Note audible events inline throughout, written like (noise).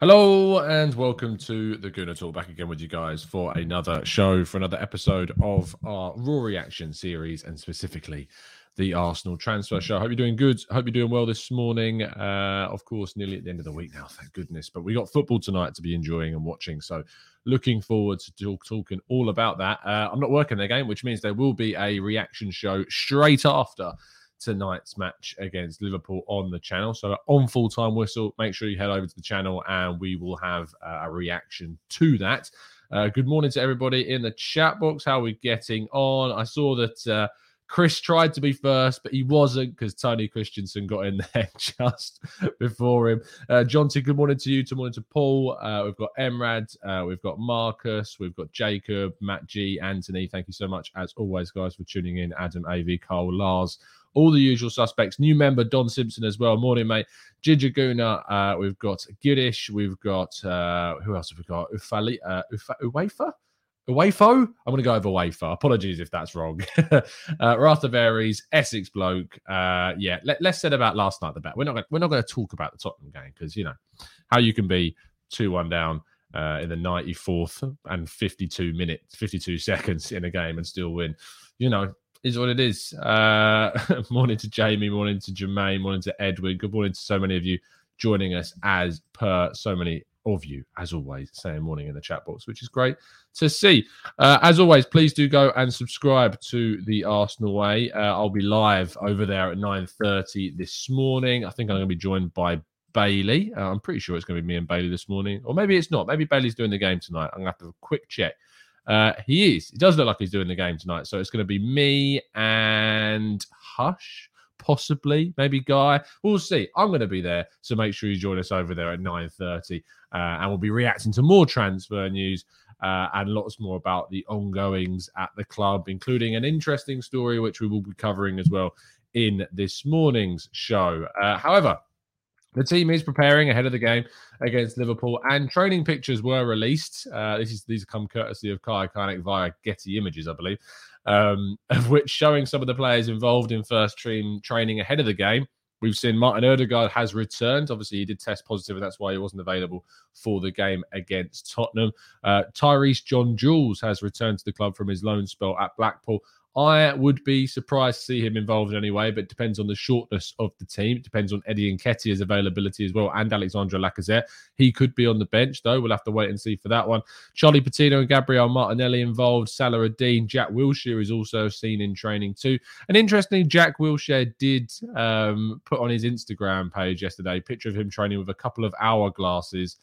Hello and welcome to the Gooner Talk. Back again with you guys for another show, for another episode of our Raw Reaction series, and specifically the Arsenal transfer show. Hope you're doing good. Hope you're doing well this morning. Uh, of course, nearly at the end of the week now, thank goodness. But we got football tonight to be enjoying and watching. So looking forward to talk, talking all about that. Uh, I'm not working the game, which means there will be a reaction show straight after tonight's match against Liverpool on the channel. So on full time whistle, make sure you head over to the channel and we will have uh, a reaction to that. Uh, good morning to everybody in the chat box. How are we getting on? I saw that uh, Chris tried to be first, but he wasn't because Tony Christensen got in (laughs) there just before him. Uh, John T, good morning to you. Good morning to Paul. Uh, we've got Emrad. Uh, we've got Marcus. We've got Jacob, Matt G, Anthony. Thank you so much, as always, guys, for tuning in. Adam, AV, Carl, Lars, all the usual suspects. New member Don Simpson as well. Morning, mate. Ginger Guna. Uh, we've got Giddish. We've got uh, who else have we got? Ufali, uh, Ufa, Uefa. Uefo? I'm going to go over Uefa. Apologies if that's wrong. (laughs) uh, Rata. Essex bloke. Uh, yeah, let, us said about last night. The bet. We're not. Gonna, we're not going to talk about the Tottenham game because you know how you can be two one down uh, in the 94th and 52 minutes, 52 (laughs) seconds in a game and still win. You know, is what it is. Uh, (laughs) morning to Jamie, morning to Jermaine, morning to Edwin. Good morning to so many of you joining us as per so many of you, as always, saying morning in the chat box, which is great to see. Uh, as always, please do go and subscribe to the Arsenal Way. Uh, I'll be live over there at 9.30 this morning. I think I'm going to be joined by Bailey. Uh, I'm pretty sure it's going to be me and Bailey this morning. Or maybe it's not. Maybe Bailey's doing the game tonight. I'm going to have to have a quick check. Uh, he is. He does look like he's doing the game tonight. So it's going to be me and Hush, possibly, maybe Guy. We'll see. I'm going to be there. So make sure you join us over there at 9.30. Uh, and we'll be reacting to more transfer news uh, and lots more about the ongoings at the club, including an interesting story, which we will be covering as well in this morning's show. Uh, however, the team is preparing ahead of the game against Liverpool, and training pictures were released. Uh, this is these come courtesy of Kai Kanek via Getty Images, I believe, um, (laughs) of which showing some of the players involved in first team training ahead of the game. We've seen Martin Odegaard has returned. Obviously, he did test positive, and that's why he wasn't available for the game against Tottenham. Uh, Tyreece John Jules has returned to the club from his loan spell at Blackpool. I would be surprised to see him involved in any way, but depends on the shortness of the team. It depends on Eddie Nketiah's availability as well, and Alexandre Lacazette. He could be on the bench, though. We'll have to wait and see for that one. Charlie Patino and Gabriel Martinelli involved. Salah-Eddine, Jack Wilshere is also seen in training too. And interestingly, Jack Wilshere did um, put on his Instagram page yesterday a picture of him training with a couple of hourglasses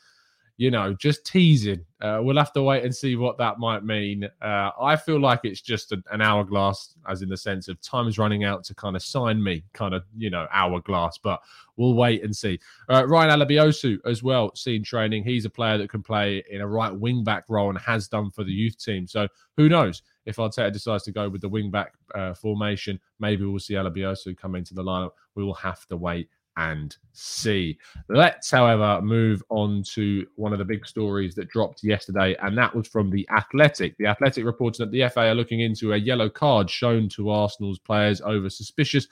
you know, just teasing. Uh, we'll have to wait and see what that might mean. Uh, I feel like it's just an hourglass, as in the sense of time is running out to kind of sign me, kind of, you know, hourglass, but we'll wait and see. Uh, Ryan Alebiosu as well, seen training. He's a player that can play in a right wing back role and has done for the youth team. So who knows? If Arteta decides to go with the wing back uh, formation, maybe we'll see Alebiosu come into the lineup. We will have to wait and see. Let's, however, move on to one of the big stories that dropped yesterday, and that was from The Athletic. The Athletic reported that the FA are looking into a yellow card shown to Arsenal's players over suspicious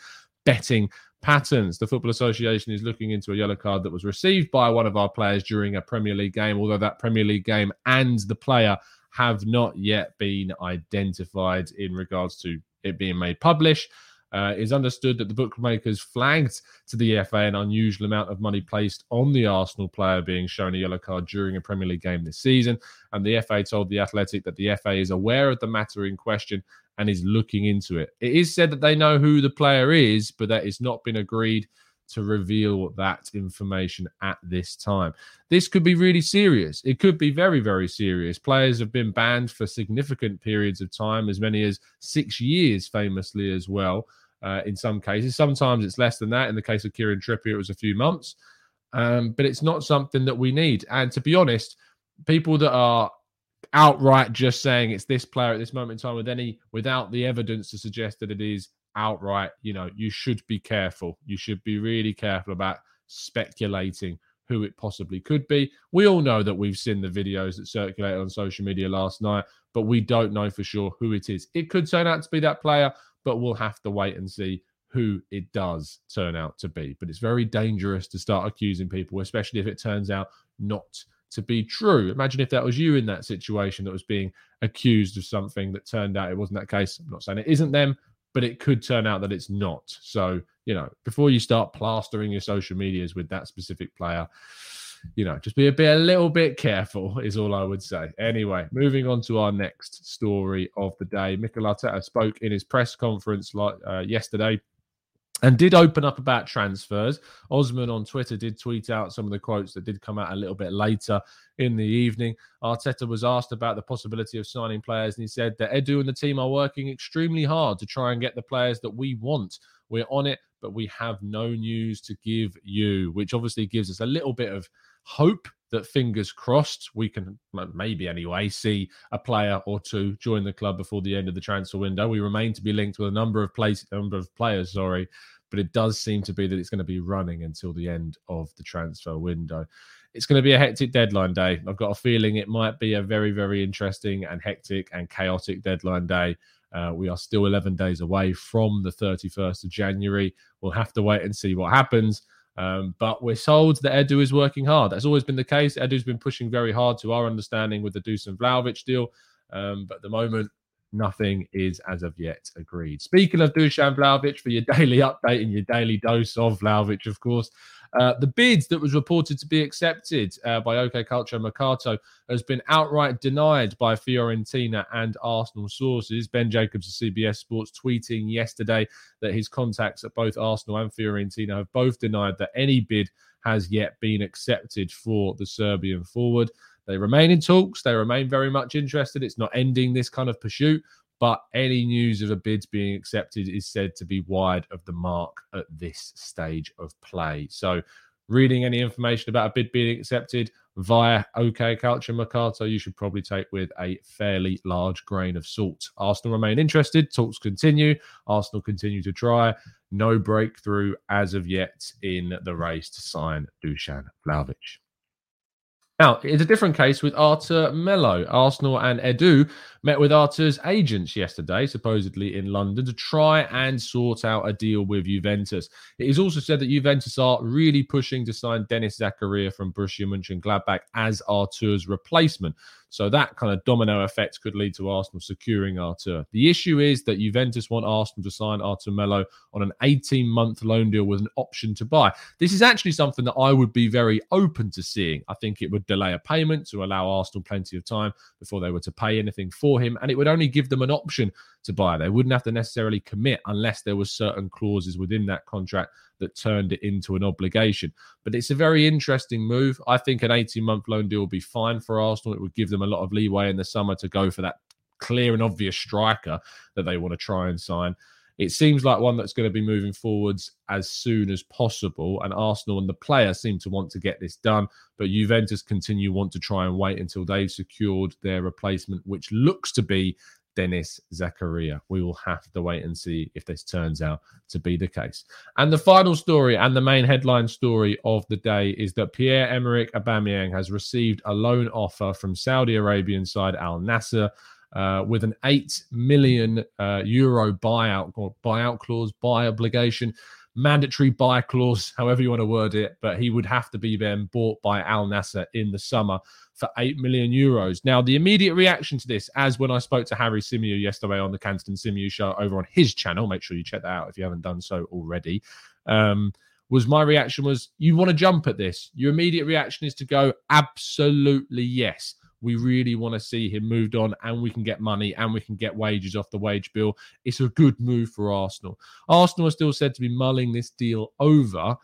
betting patterns. The Football Association is looking into a yellow card that was received by one of our players during a Premier League game, although that Premier League game and the player have not yet been identified in regards to it being made public. Uh, is understood that the bookmakers flagged to the FA an unusual amount of money placed on the Arsenal player being shown a yellow card during a Premier League game this season. And the FA told the Athletic that the FA is aware of the matter in question and is looking into it. It is said that they know who the player is, but that it's not been agreed to reveal that information at this time. This could be really serious. It could be very, very serious. Players have been banned for significant periods of time, as many as six years, famously, as well. Uh, in some cases, sometimes it's less than that. In the case of Kieran Trippier, it was a few months, um, but it's not something that we need. And to be honest, people that are outright just saying it's this player at this moment in time with any without the evidence to suggest that it is outright, you know, you should be careful. You should be really careful about speculating who it possibly could be. We all know that we've seen the videos that circulated on social media last night, but we don't know for sure who it is. It could turn out to be that player, but we'll have to wait and see who it does turn out to be. But it's very dangerous to start accusing people, especially if it turns out not to be true. Imagine if that was you in that situation that was being accused of something that turned out it wasn't that case. I'm not saying it isn't them, but it could turn out that it's not. So, you know, before you start plastering your social medias with that specific player, you know, just be a bit, a little bit careful, is all I would say. Anyway, moving on to our next story of the day. Mikel Arteta spoke in his press conference like, uh, yesterday and did open up about transfers. Osman on Twitter did tweet out some of the quotes that did come out a little bit later in the evening. Arteta was asked about the possibility of signing players, and he said that Edu and the team are working extremely hard to try and get the players that we want. We're on it, but we have no news to give you, which obviously gives us a little bit of hope that fingers crossed we can maybe anyway see a player or two join the club before the end of the transfer window. We remain to be linked with a number of place number of players, sorry, but it does seem to be that it's going to be running until the end of the transfer window. It's going to be a hectic deadline day. I've got a feeling it might be a very, very interesting and hectic and chaotic deadline day. Uh, we are still 11 days away from the 31st of January. We'll have to wait and see what happens. Um, but we're told that Edu is working hard. That's always been the case. Edu's been pushing very hard to our understanding with the Dusan Vlahovic deal. Um, but at the moment, nothing is as of yet agreed. Speaking of Dusan Vlahovic, for your (laughs) daily update and your daily dose of Vlahovic, of course, uh, the bid that was reported to be accepted uh, by OK Culture Mercato has been outright denied by Fiorentina and Arsenal sources. Ben Jacobs of CBS Sports tweeting yesterday that his contacts at both Arsenal and Fiorentina have both denied that any bid has yet been accepted for the Serbian forward. They remain in talks. They remain very much interested. It's not ending this kind of pursuit, but any news of a bid being accepted is said to be wide of the mark at this stage of play. So, reading any information about a bid being accepted via OK Culture Mercato, you should probably take with a fairly large grain of salt. Arsenal remain interested. Talks continue. Arsenal continue to try. No breakthrough as of yet in the race to sign Dusan Vlahovic. Now, it's a different case with Arthur Melo. Arsenal and Edu met with Arthur's agents yesterday, supposedly in London, to try and sort out a deal with Juventus. It is also said that Juventus are really pushing to sign Denis Zakaria from Borussia Mönchengladbach as Arthur's replacement. So that kind of domino effect could lead to Arsenal securing Arthur. The issue is that Juventus want Arsenal to sign Arthur Melo on an 18 month loan deal with an option to buy. This is actually something that I would be very open to seeing. I think it would delay a payment to allow Arsenal plenty of time before they were to pay anything for him, and it would only give them an option to buy. They wouldn't have to necessarily commit unless there was certain clauses within that contract that turned it into an obligation. But it's a very interesting move. I think an 18 month loan deal would be fine for Arsenal. It would give them a lot of leeway in the summer to go for that clear and obvious striker that they want to try and sign. It seems like one that's going to be moving forwards as soon as possible. And Arsenal and the player seem to want to get this done. But Juventus continue want to try and wait until they've secured their replacement, which looks to be Denis Zakaria. We will have to wait and see if this turns out to be the case. And the final story and the main headline story of the day is that Pierre Emerick Aubameyang has received a loan offer from Saudi Arabian side Al Nassr. Uh, with an 8 million uh, euro buyout buyout clause, buy obligation, mandatory buy clause, however you want to word it. But he would have to be then bought by Al Nassr in the summer for 8 million euros. Now, the immediate reaction to this, as when I spoke to Harry Symeou yesterday on the Canton Symeou show over on his channel, make sure you check that out if you haven't done so already. Um, was my reaction was you want to jump at this your immediate reaction is to go absolutely yes we really want to see him moved on and we can get money and we can get wages off the wage bill it's a good move for arsenal arsenal are still said to be mulling this deal over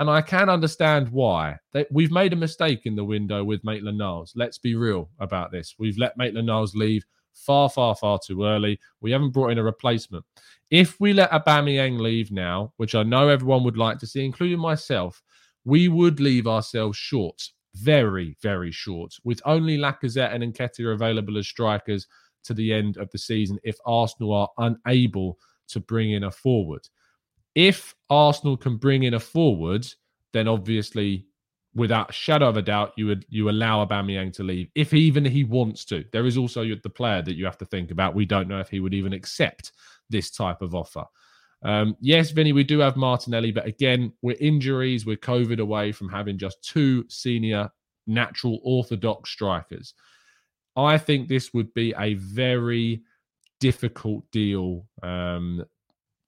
and I can understand why. We've made a mistake in the window with Maitland Niles. Let's be real about this. We've let Maitland Niles leave far, far, far too early. We haven't brought in a replacement. If we let Aubameyang leave now, which I know everyone would like to see, including myself, we would leave ourselves short, very, very short, with only Lacazette and Nketiah available as strikers to the end of the season if Arsenal are unable to bring in a forward if Arsenal can bring in a forward, then obviously, without a shadow of a doubt, you would you allow Aubameyang to leave if even he wants to. There is also the player that you have to think about. We don't know if he would even accept this type of offer. Um, yes, Vinny, we do have Martinelli, but again, we're injuries, we're COVID away from having just two senior natural orthodox strikers. I think this would be a very difficult deal um,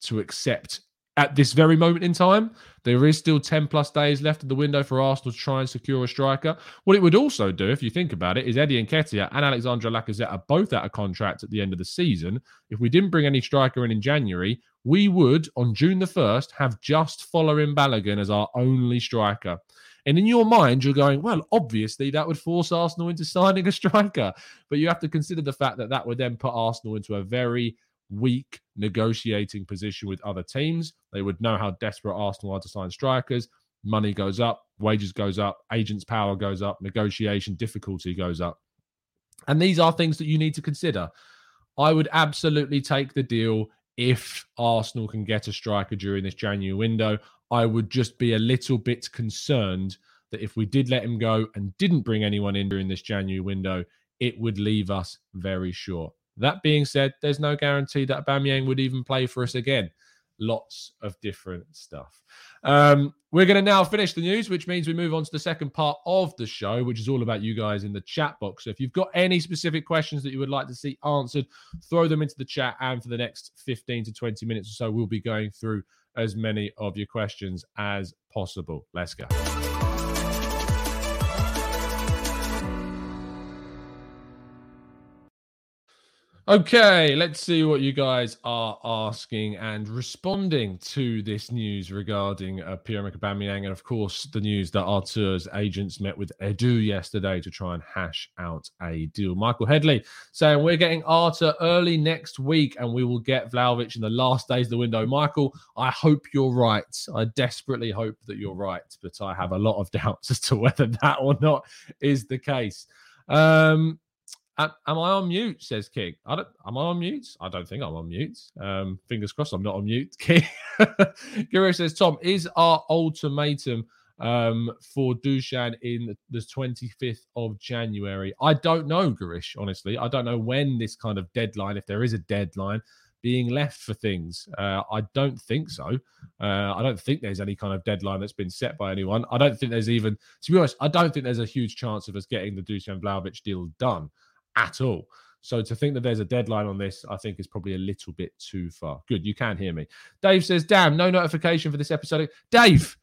to accept at this very moment in time. There is still 10 plus days left of the window for Arsenal to try and secure a striker. What it would also do, if you think about it, is Eddie Nketiah and Alexandre Lacazette are both out of contract at the end of the season. If we didn't bring any striker in in January, we would, on June the 1st, have just Folarin Balogun as our only striker. And in your mind, you're going, well, obviously that would force Arsenal into signing a striker. But you have to consider the fact that that would then put Arsenal into a very weak negotiating position with other teams. They would know how desperate Arsenal are to sign strikers. Money goes up, wages goes up, agents' power goes up, negotiation difficulty goes up. And these are things that you need to consider. I would absolutely take the deal if Arsenal can get a striker during this January window. I would just be a little bit concerned that if we did let him go and didn't bring anyone in during this January window, it would leave us very short. That being said, there's no guarantee that Aubameyang would even play for us again. Lots of different stuff. Um, we're going to now finish the news, which means we move on to the second part of the show, which is all about you guys in the chat box. So if you've got any specific questions that you would like to see answered, throw them into the chat. And for the next 15 to 20 minutes or so, we'll be going through as many of your questions as possible. Let's go. Okay, let's see what you guys are asking and responding to this news regarding uh, Pierre-Emerick and of course the news that Arthur's agents met with Edu yesterday to try and hash out a deal. Michael Headley saying we're getting Artur early next week, and we will get Vlahovic in the last days of the window. Michael, I hope you're right. I desperately hope that you're right, but I have a lot of (laughs) doubts as to whether that or not is the case. Um, Am, I on mute? Says King. I don't. Am I on mute? I don't think I'm on mute. Um, fingers crossed, I'm not on mute. (laughs) King. Guru says, Tom, is our ultimatum um, for Dusan in the 25th of January? I don't know, Garish. Honestly, I don't know when this kind of deadline, if there is a deadline, being left for things. Uh, I don't think so. Uh, I don't think there's any kind of deadline that's been set by anyone. I don't think there's even, to be honest, I don't think there's a huge chance of us getting the Dusan Vlahovic deal done at all. So to think that there's a deadline on this, I think is probably a little bit too far. Good, you can hear me. Dave says, "Damn, no notification for this episode." Dave,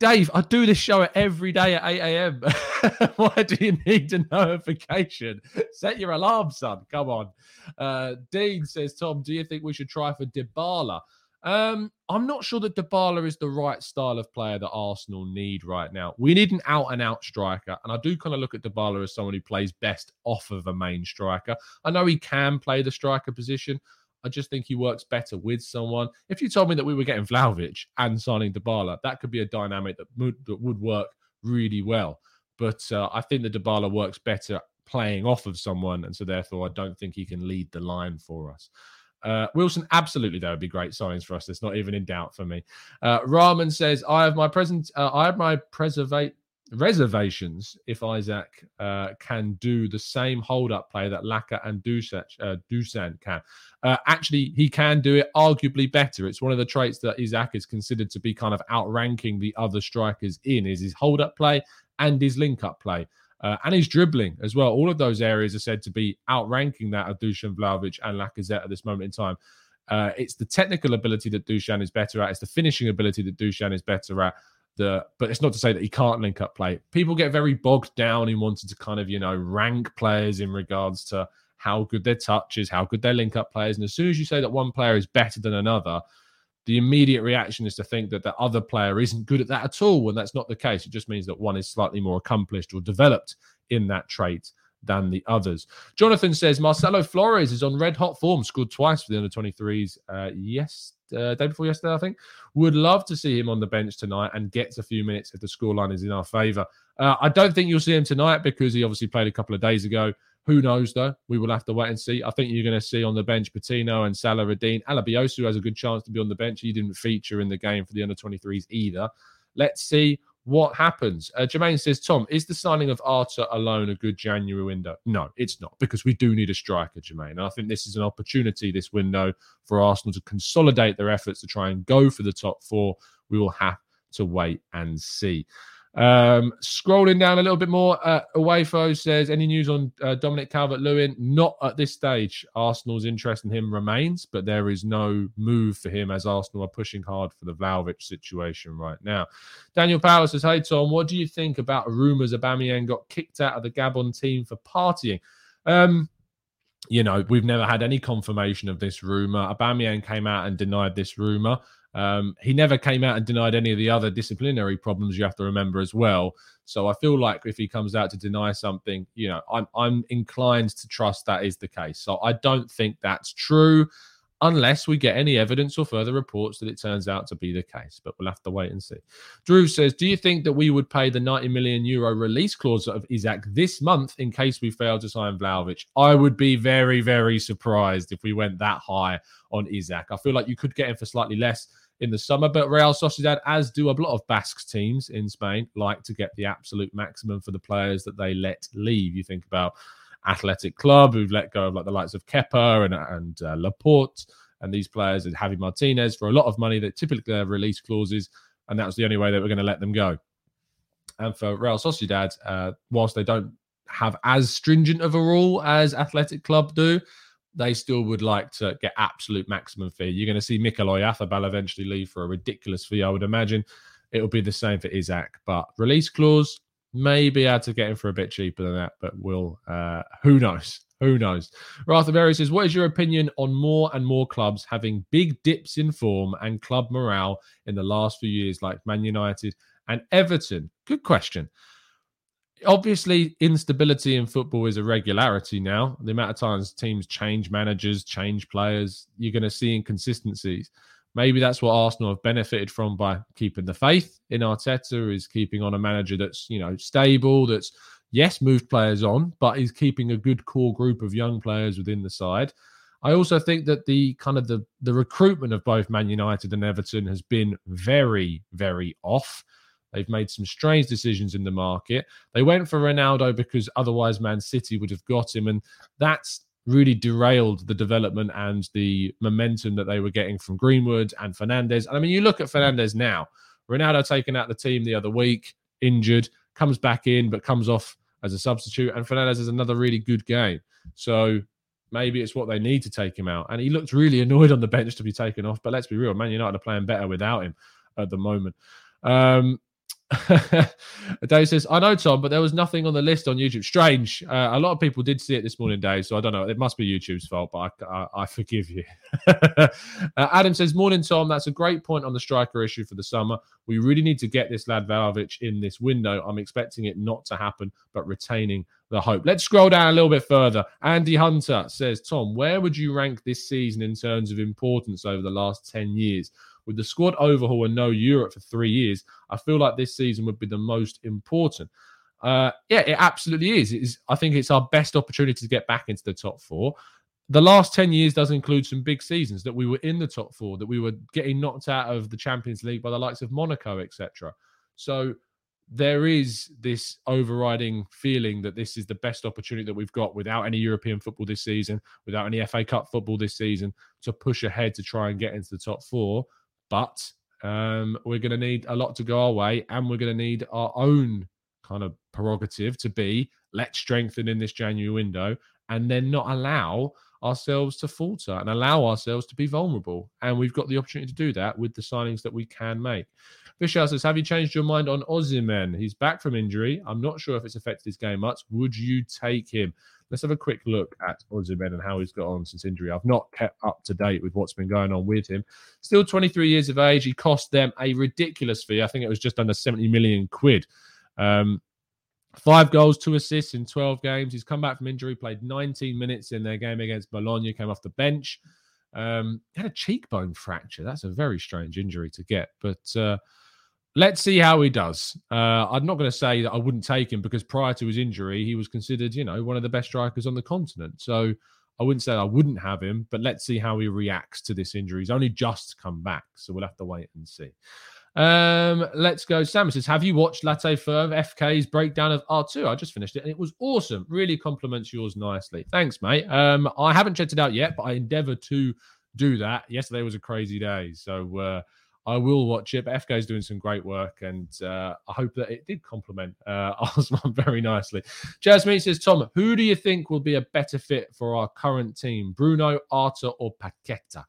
Dave, I do this show every day at 8 a.m. (laughs) Why do you need a notification? Set your alarm, son. Come on. Uh, Dean says, Tom, do you think we should try for Dybala? Um, I'm not sure that Dybala is the right style of player that Arsenal need right now. We need an out and out striker, and I do kind of look at Dybala as someone who plays best off of a main striker. I know he can play the striker position. I just think he works better with someone. If you told me that we were getting Vlahovic and signing Dybala, that could be a dynamic that would, that would work really well. But uh, I think that Dybala works better playing off of someone, and so therefore I don't think he can lead the line for us. Uh, Wilson, absolutely, that would be great signings for us. It's not even in doubt for me. Uh, Rahman says, "I have my present, uh, I have my preservate reservations if Isak uh, can do the same hold up play that Laka and Dusan, uh, Dusan can. Uh, actually, he can do it arguably better. It's one of the traits that Isak is considered to be kind of outranking the other strikers in is his hold up play and his link up play. Uh, and his dribbling as well. All of those areas are said to be outranking that of Dusan Vlahovic and Lacazette at this moment in time. Uh, it's the technical ability that Dusan is better at. It's the finishing ability that Dusan is better at the but it's not to say that he can't link up play. People get very bogged down in wanting to kind of, you know, rank players in regards to how good their touch is, how good their link up players. And as soon as you say that one player is better than another, the immediate reaction is to think that the other player isn't good at that at all. When that's not the case, it just means that one is slightly more accomplished or developed in that trait than the others. Jonathan says Marcelo Flores is on red hot form, scored twice for the under 23s. Uh, yes, uh, day before yesterday, I think. Would love to see him on the bench tonight and gets a few minutes if the scoreline is in our favour. Uh, I don't think you'll see him tonight because he obviously played a couple of days ago. Who knows, though? We will have to wait and see. I think you're going to see on the bench Patino and Salah-Eddine. Alebiosu has a good chance to be on the bench. He didn't feature in the game for the under 23s either. Let's see what happens. Uh, Jermaine says, Tom, is the signing of Arthur alone a good January window? No, it's not, because we do need a striker, Jermaine. And I think this is an opportunity this window for Arsenal to consolidate their efforts to try and go for the top four. We will have to wait and see. Um, scrolling down a little bit more, uh, Awayfo says, any news on uh, Dominic Calvert Lewin? Not at this stage. Arsenal's interest in him remains, but there is no move for him as Arsenal are pushing hard for the Vlahovic situation right now. Daniel Power says, Hey, Tom, what do you think about rumours Aubameyang got kicked out of the Gabon team for partying? Um, you know, we've never had any confirmation of this rumor. Aubameyang came out and denied this rumor. Um, he never came out and denied any of the other disciplinary problems you have to remember as well. So I feel like if he comes out to deny something, you know, I'm I'm inclined to trust that is the case. So I don't think that's true unless we get any evidence or further reports that it turns out to be the case. But we'll have to wait and see. Drew says, Do you think that we would pay the 90 million euro release clause of Isak this month in case we fail to sign Vlahovic? I would be very, very surprised if we went that high on Isak. I feel like you could get him for slightly less in the summer. But Real Sociedad, as do a lot of Basque teams in Spain, like to get the absolute maximum for the players that they let leave. You think about Athletic Club, who've let go of like the likes of Kepa and, and uh, Laporte and these players, and Javi Martinez for a lot of money that typically have release clauses. And that was the only way that we're going to let them go. And for Real Sociedad, uh, whilst they don't have as stringent of a rule as Athletic Club do, they still would like to get absolute maximum fee. You're going to see Mikel Oyarzabal eventually leave for a ridiculous fee. I would imagine it'll be the same for Isak, but release clause maybe able to get him for a bit cheaper than that, but we'll uh, who knows? Who knows? Arthur Berry says, What is your opinion on more and more clubs having big dips in form and club morale in the last few years, like Man United and Everton? Good question obviously instability in football is a regularity now. The amount of times teams change managers change players you're going to see inconsistencies. Maybe that's what arsenal have benefited from by keeping the faith in arteta is keeping on a manager that's you know stable that's yes moved players on but is keeping a good core group of young players within the side. I also think that the kind of the the recruitment of both Man United and Everton has been very very off. They've made some strange decisions in the market. They went for Ronaldo because otherwise Man City would have got him. And that's really derailed the development and the momentum that they were getting from Greenwood and Fernandes. And I mean, you look at Fernandes now. Ronaldo taken out the team the other week, injured, comes back in, but comes off as a substitute. And Fernandes has another really good game. So maybe it's what they need to take him out. And he looked really annoyed on the bench to be taken off. But let's be real, Man United are playing better without him at the moment. Um, (laughs) Dave says, I know, Tom, but there was nothing on the list on YouTube. Strange. Uh, a lot of people did see it this morning, Dave, so I don't know. It must be YouTube's fault, but I, I, I forgive you. (laughs) uh, Adam says, Morning, Tom. That's a great point on the striker issue for the summer. We really need to get this lad Vlahovic in this window. I'm expecting it not to happen, but retaining the hope. Let's scroll down a little bit further. Andy Hunter says, Tom, where would you rank this season in terms of importance over the last 10 years? With the squad overhaul and no Europe for three years, I feel like this season would be the most important. Uh, yeah, it absolutely is. It is. I think it's our best opportunity to get back into the top four. The last 10 years does include some big seasons that we were in the top four, that we were getting knocked out of the Champions League by the likes of Monaco, etc. So there is this overriding feeling that this is the best opportunity that we've got without any European football this season, without any FA Cup football this season, to push ahead to try and get into the top four. But um, we're going to need a lot to go our way, and we're going to need our own kind of prerogative to be let's strengthen in this January window and then not allow ourselves to falter and allow ourselves to be vulnerable. And we've got the opportunity to do that with the signings that we can make. Fisher says, Have you changed your mind on Osimhen? He's back from injury. I'm not sure if it's affected his game much. Would you take him? Let's have a quick look at Osimhen and how he's got on since injury. I've not kept up to date with what's been going on with him. Still 23 years of age. He cost them a ridiculous fee. I think it was just under 70 million quid. Um, Five goals, two assists in 12 games. He's come back from injury, played 19 minutes in their game against Bologna, came off the bench. Um, had a cheekbone fracture. That's a very strange injury to get. But uh, let's see how he does. Uh, I'm not going to say that I wouldn't take him because prior to his injury, he was considered, you know, one of the best strikers on the continent. So I wouldn't say I wouldn't have him, but let's see how he reacts to this injury. He's only just come back, so we'll have to wait and see. Um, let's go. Sam says, Have you watched Latte Ferv FK's breakdown of R2? I just finished it and it was awesome. Really compliments yours nicely. Thanks, mate. Um, I haven't checked it out yet, but I endeavor to do that. Yesterday was a crazy day. So uh, I will watch it. But FK is doing some great work, and uh, I hope that it did compliment uh, (laughs) Osman very nicely. Jasmine says, Tom, who do you think will be a better fit for our current team, Bruno, Arthur, or Paqueta?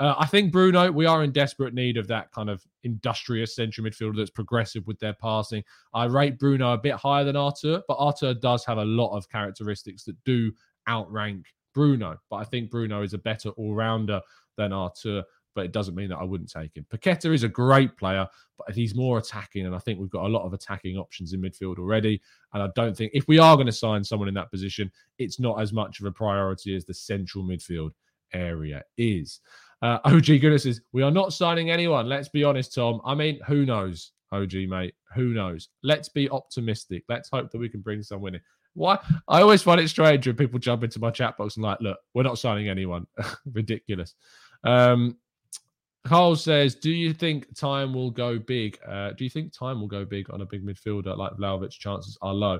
Uh, I think Bruno, we are in desperate need of that kind of industrious central midfielder that's progressive with their passing. I rate Bruno a bit higher than Arthur, but Arthur does have a lot of characteristics that do outrank Bruno. But I think Bruno is a better all rounder than Arthur, but it doesn't mean that I wouldn't take him. Paqueta is a great player, but he's more attacking, and I think we've got a lot of attacking options in midfield already. And I don't think if we are going to sign someone in that position, it's not as much of a priority as the central midfield area is. Uh, OG Goodness we are not signing anyone. Let's be honest, Tom. I mean, who knows, OG, mate? Who knows? Let's be optimistic. Let's hope that we can bring someone in. Why? I always find it strange when people jump into my chat box and like, look, we're not signing anyone. (laughs) Ridiculous. Um, Carl says, "Do you think time will go big? Uh, do you think time will go big on a big midfielder like Vlahovic? Chances are low.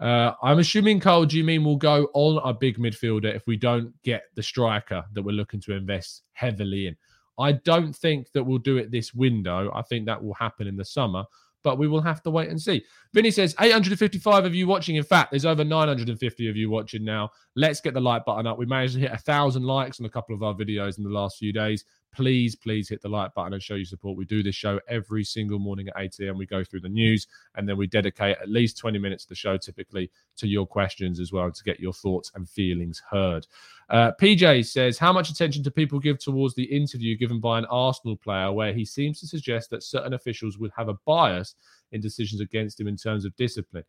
Uh, I'm assuming Carl, do you mean we'll go on a big midfielder if we don't get the striker that we're looking to invest heavily in? I don't think that we'll do it this window. I think that will happen in the summer, but we will have to wait and see. Vinny says 855 of you watching. In fact, there's over 950 of you watching now. Let's get the like button up. We managed to hit a thousand likes on a couple of our videos in the last few days please, please hit the like button and show your support. We do this show every single morning at 8 a.m. We go through the news and then we dedicate at least 20 minutes of the show typically to your questions as well to get your thoughts and feelings heard. Uh, PJ says, How much attention do people give towards the interview given by an Arsenal player where he seems to suggest that certain officials would have a bias in decisions against him in terms of discipline?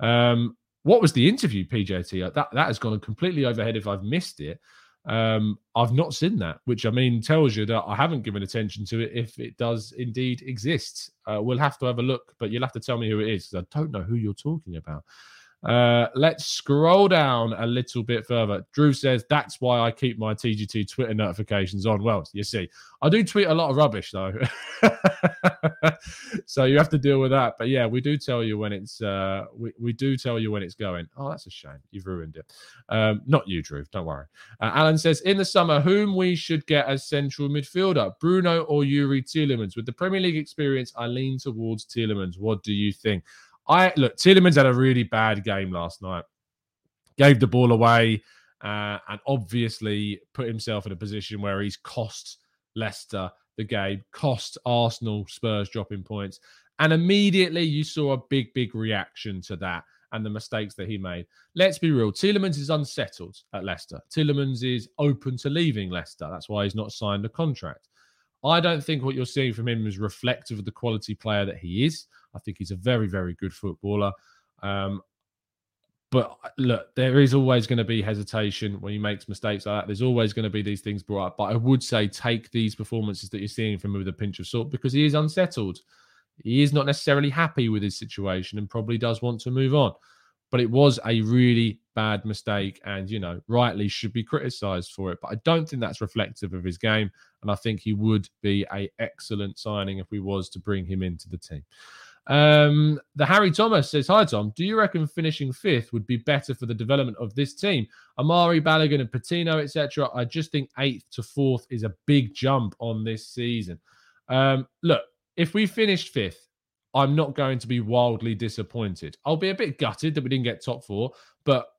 Um, what was the interview, PJT? That, that has gone completely overhead if I've missed it. Um, I've not seen that, which I mean tells you that I haven't given attention to it if it does indeed exist. Uh, we'll have to have a look, but you'll have to tell me who it is because I don't know who you're talking about. Uh, let's scroll down a little bit further. Drew says that's why I keep my TGT Twitter notifications on. Well, you see, I do tweet a lot of rubbish though, (laughs) so you have to deal with that. But yeah, we do tell you when it's uh, we we do tell you when it's going. Oh, that's a shame. You've ruined it. Um, not you, Drew. Don't worry. Uh, Alan says in the summer, whom we should get as central midfielder, Bruno or Youri Tielemans? With the Premier League experience, I lean towards Tielemans. What do you think? I look, Tielemans had a really bad game last night. Gave the ball away uh, and obviously put himself in a position where he's cost Leicester the game, cost Arsenal Spurs dropping points. And immediately you saw a big, big reaction to that and the mistakes that he made. Let's be real. Tielemans is unsettled at Leicester. Tielemans is open to leaving Leicester. That's why he's not signed a contract. I don't think what you're seeing from him is reflective of the quality player that he is. I think he's a very, very good footballer. Um, but uh, look, there is always going to be hesitation when he makes mistakes like that. There's always going to be these things brought up. But I would say take these performances that you're seeing from him with a pinch of salt because he is unsettled. He is not necessarily happy with his situation and probably does want to move on. But it was a really bad mistake and, you know, rightly should be criticized for it. But I don't think that's reflective of his game. And I think he would be a excellent signing if we was to bring him into the team. Um, the Harry Thomas says, Hi, Tom. Do you reckon finishing fifth would be better for the development of this team? Amari, Balogun, and Patino, etc. I just think eighth to fourth is a big jump on this season. Um, look, if we finished fifth, I'm not going to be wildly disappointed. I'll be a bit gutted that we didn't get top four, but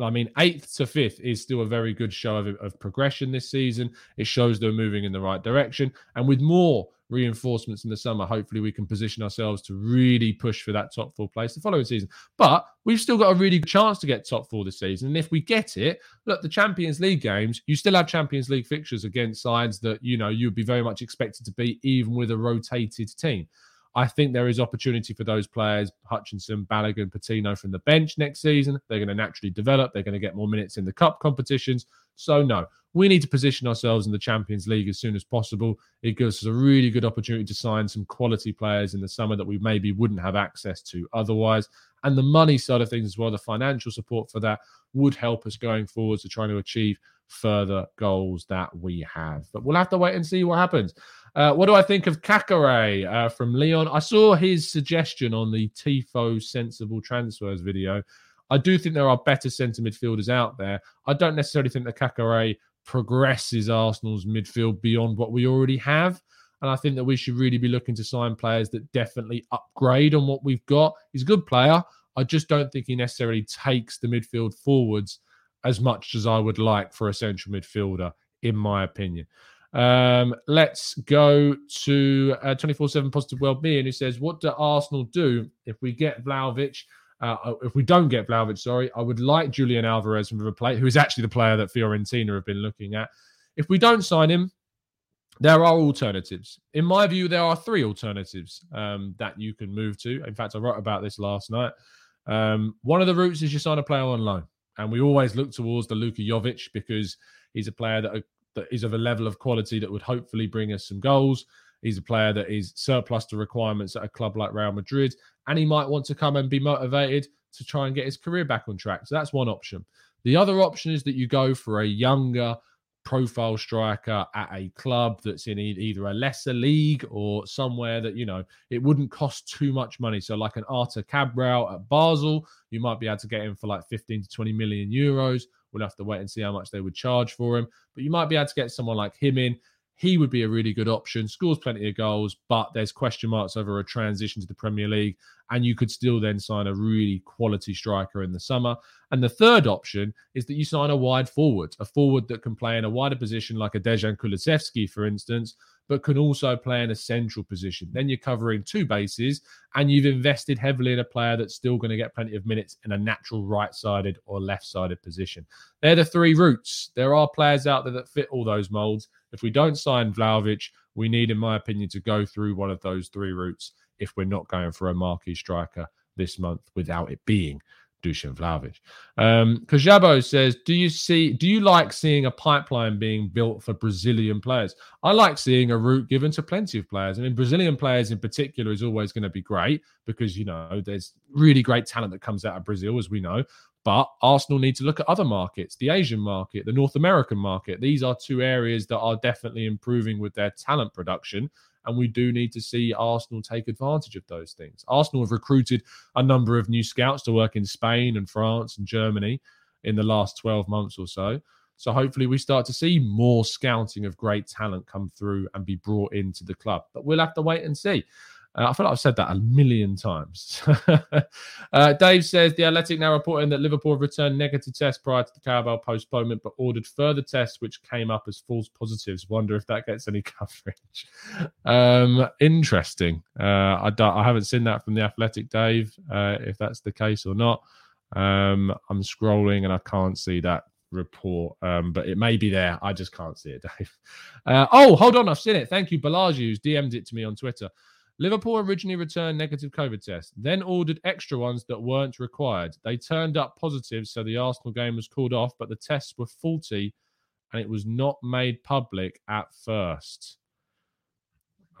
I mean, eighth to fifth is still a very good show of, of progression this season. It shows they're moving in the right direction. And with more reinforcements in the summer, hopefully we can position ourselves to really push for that top four place the following season. But we've still got a really good chance to get top four this season. And if we get it, look, the Champions League games, you still have Champions League fixtures against sides that, you know, you'd be very much expected to beat, even with a rotated team. I think there is opportunity for those players, Hutchinson, Balogun, Patino from the bench next season. They're going to naturally develop. They're going to get more minutes in the cup competitions. So, no, we need to position ourselves in the Champions League as soon as possible. It gives us a really good opportunity to sign some quality players in the summer that we maybe wouldn't have access to otherwise. And the money side of things as well, the financial support for that would help us going forward to trying to achieve further goals that we have. But we'll have to wait and see what happens. Uh, what do I think of Caqueret uh, from Lyon? I saw his suggestion on the Tifo Sensible Transfers video. I do think there are better centre midfielders out there. I don't necessarily think that Caqueret progresses Arsenal's midfield beyond what we already have. And I think that we should really be looking to sign players that definitely upgrade on what we've got. He's a good player. I just don't think he necessarily takes the midfield forwards as much as I would like for a central midfielder, in my opinion. Um, let's go to uh, 24 7 positive well-being who says, What do Arsenal do if we get Vlahovic? Uh, uh, if we don't get Vlahovic, sorry, I would like Julian Alvarez from River Plate, who is actually the player that Fiorentina have been looking at. If we don't sign him, there are alternatives. In my view, there are three alternatives um, that you can move to. In fact, I wrote about this last night. Um, one of the routes is you sign a player on loan. And we always look towards the Luka Jovic because he's a player that that is of a level of quality that would hopefully bring us some goals. He's a player that is surplus to requirements at a club like Real Madrid, and he might want to come and be motivated to try and get his career back on track. So that's one option. The other option is that you go for a younger profile striker at a club that's in either a lesser league or somewhere that you know it wouldn't cost too much money so like an Arthur Cabral at Basel you might be able to get him for like 15 to 20 million euros We'll have to wait and see how much they would charge for him. But you might be able to get someone like him in. He would be a really good option, scores plenty of goals, but there's question marks over a transition to the Premier League. And you could still then sign a really quality striker in the summer. And the third option is that you sign a wide forward, a forward that can play in a wider position, like a Dejan Kulusevski, for instance, but can also play in a central position. Then you're covering two bases and you've invested heavily in a player that's still going to get plenty of minutes in a natural right sided or left sided position. They're the three routes. There are players out there that fit all those molds. If we don't sign Vlahovic, we need, in my opinion, to go through one of those three routes if we're not going for a marquee striker this month without it being Dusan Vlahovic. Um, Kajabo says, "Do you see? Do you like seeing a pipeline being built for Brazilian players? I like seeing a route given to plenty of players. I mean, Brazilian players in particular is always going to be great because you know there's really great talent that comes out of Brazil, as we know. But Arsenal need to look at other markets, the Asian market, the North American market. These are two areas that are definitely improving with their talent production. And we do need to see Arsenal take advantage of those things. Arsenal have recruited a number of new scouts to work in Spain and France and Germany in the last 12 months or so. So hopefully we start to see more scouting of great talent come through and be brought into the club. But we'll have to wait and see. Uh, I feel like I've said that a million times. (laughs) uh, Dave says the Athletic now reporting that Liverpool returned negative tests prior to the Carabao postponement, but ordered further tests which came up as false positives. Wonder if that gets any (laughs) coverage. um, interesting. Uh, I, I haven't seen that from the Athletic, Dave. Uh, if that's the case or not, um, I'm scrolling and I can't see that report, um, but it may be there. I just can't see it, (laughs) Dave. Uh, oh, hold on, I've seen it. Thank you, Balaji, who's DM'd it to me on Twitter. Liverpool originally returned negative COVID tests, then ordered extra ones that weren't required. They turned up positive, so the Arsenal game was called off, but the tests were faulty and it was not made public at first.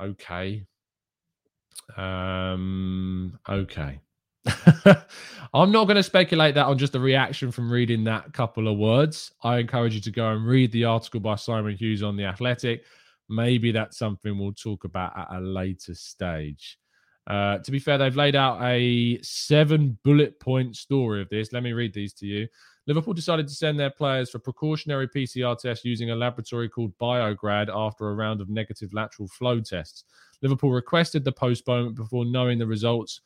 Okay. Um, okay. (laughs) I'm not going to speculate that on just a reaction from reading that couple of words. I encourage you to go and read the article by Simon Hughes on The Athletic. Maybe that's something we'll talk about at a later stage. Uh, to be fair, they've laid out a seven bullet point story of this. Let me read these to you. Liverpool decided to send their players for precautionary PCR tests using a laboratory called Biograd after a round of negative lateral flow tests. Liverpool requested the postponement before knowing the results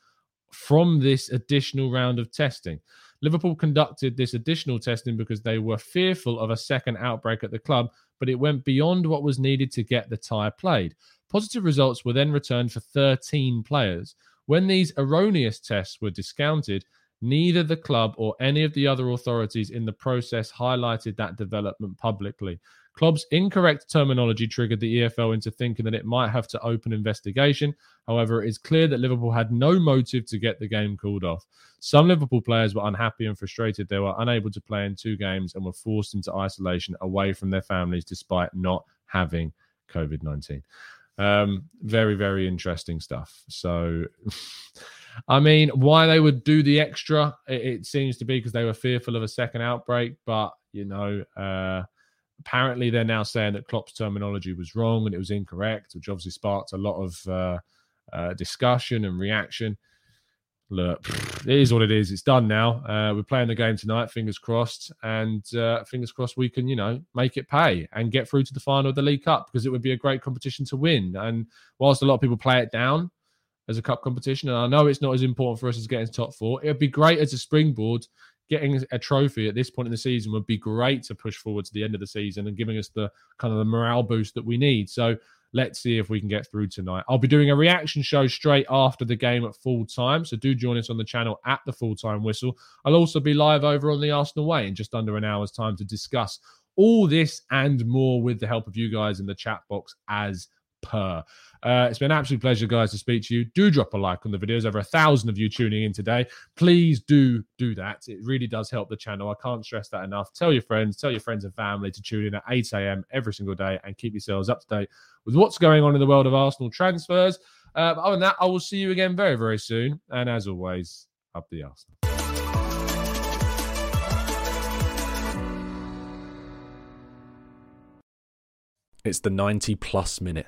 from this additional round of testing. Liverpool conducted this additional testing because they were fearful of a second outbreak at the club, but it went beyond what was needed to get the tie played. Positive results were then returned for 13 players. When these erroneous tests were discounted, neither the club or any of the other authorities in the process highlighted that development publicly. Klopp's incorrect terminology triggered the EFL into thinking that it might have to open investigation. However, it is clear that Liverpool had no motive to get the game called off. Some Liverpool players were unhappy and frustrated. They were unable to play in two games and were forced into isolation away from their families despite not having COVID 19. Um, very, very interesting stuff. So, (laughs) I mean, why they would do the extra, it, it seems to be because they were fearful of a second outbreak. But, you know, uh, apparently they're now saying that Klopp's terminology was wrong and it was incorrect, which obviously sparked a lot of uh, uh, discussion and reaction. Look, it is what it is. It's done now. Uh, we're playing the game tonight. Fingers crossed, and uh, fingers crossed we can, you know, make it pay and get through to the final of the League Cup because it would be a great competition to win. And whilst a lot of people play it down as a cup competition, and I know it's not as important for us as getting top four, it would be great as a springboard getting a trophy at this point in the season would be great to push forward to the end of the season and giving us the kind of the morale boost that we need. So let's see if we can get through tonight. I'll be doing a reaction show straight after the game at full time. So do join us on the channel at the full time whistle. I'll also be live over on the Arsenal Way in just under an hour's time to discuss all this and more with the help of you guys in the chat box as per. Uh, it's been an absolute pleasure, guys, to speak to you. Do drop a like on the videos. Over a thousand of you tuning in today. Please do do that. It really does help the channel. I can't stress that enough. Tell your friends, tell your friends and family to tune in at 8 a.m. every single day and keep yourselves up to date with what's going on in the world of Arsenal transfers. Uh, other than that, I will see you again very, very soon. And as always, up the Arsenal. It's the 90 plus minute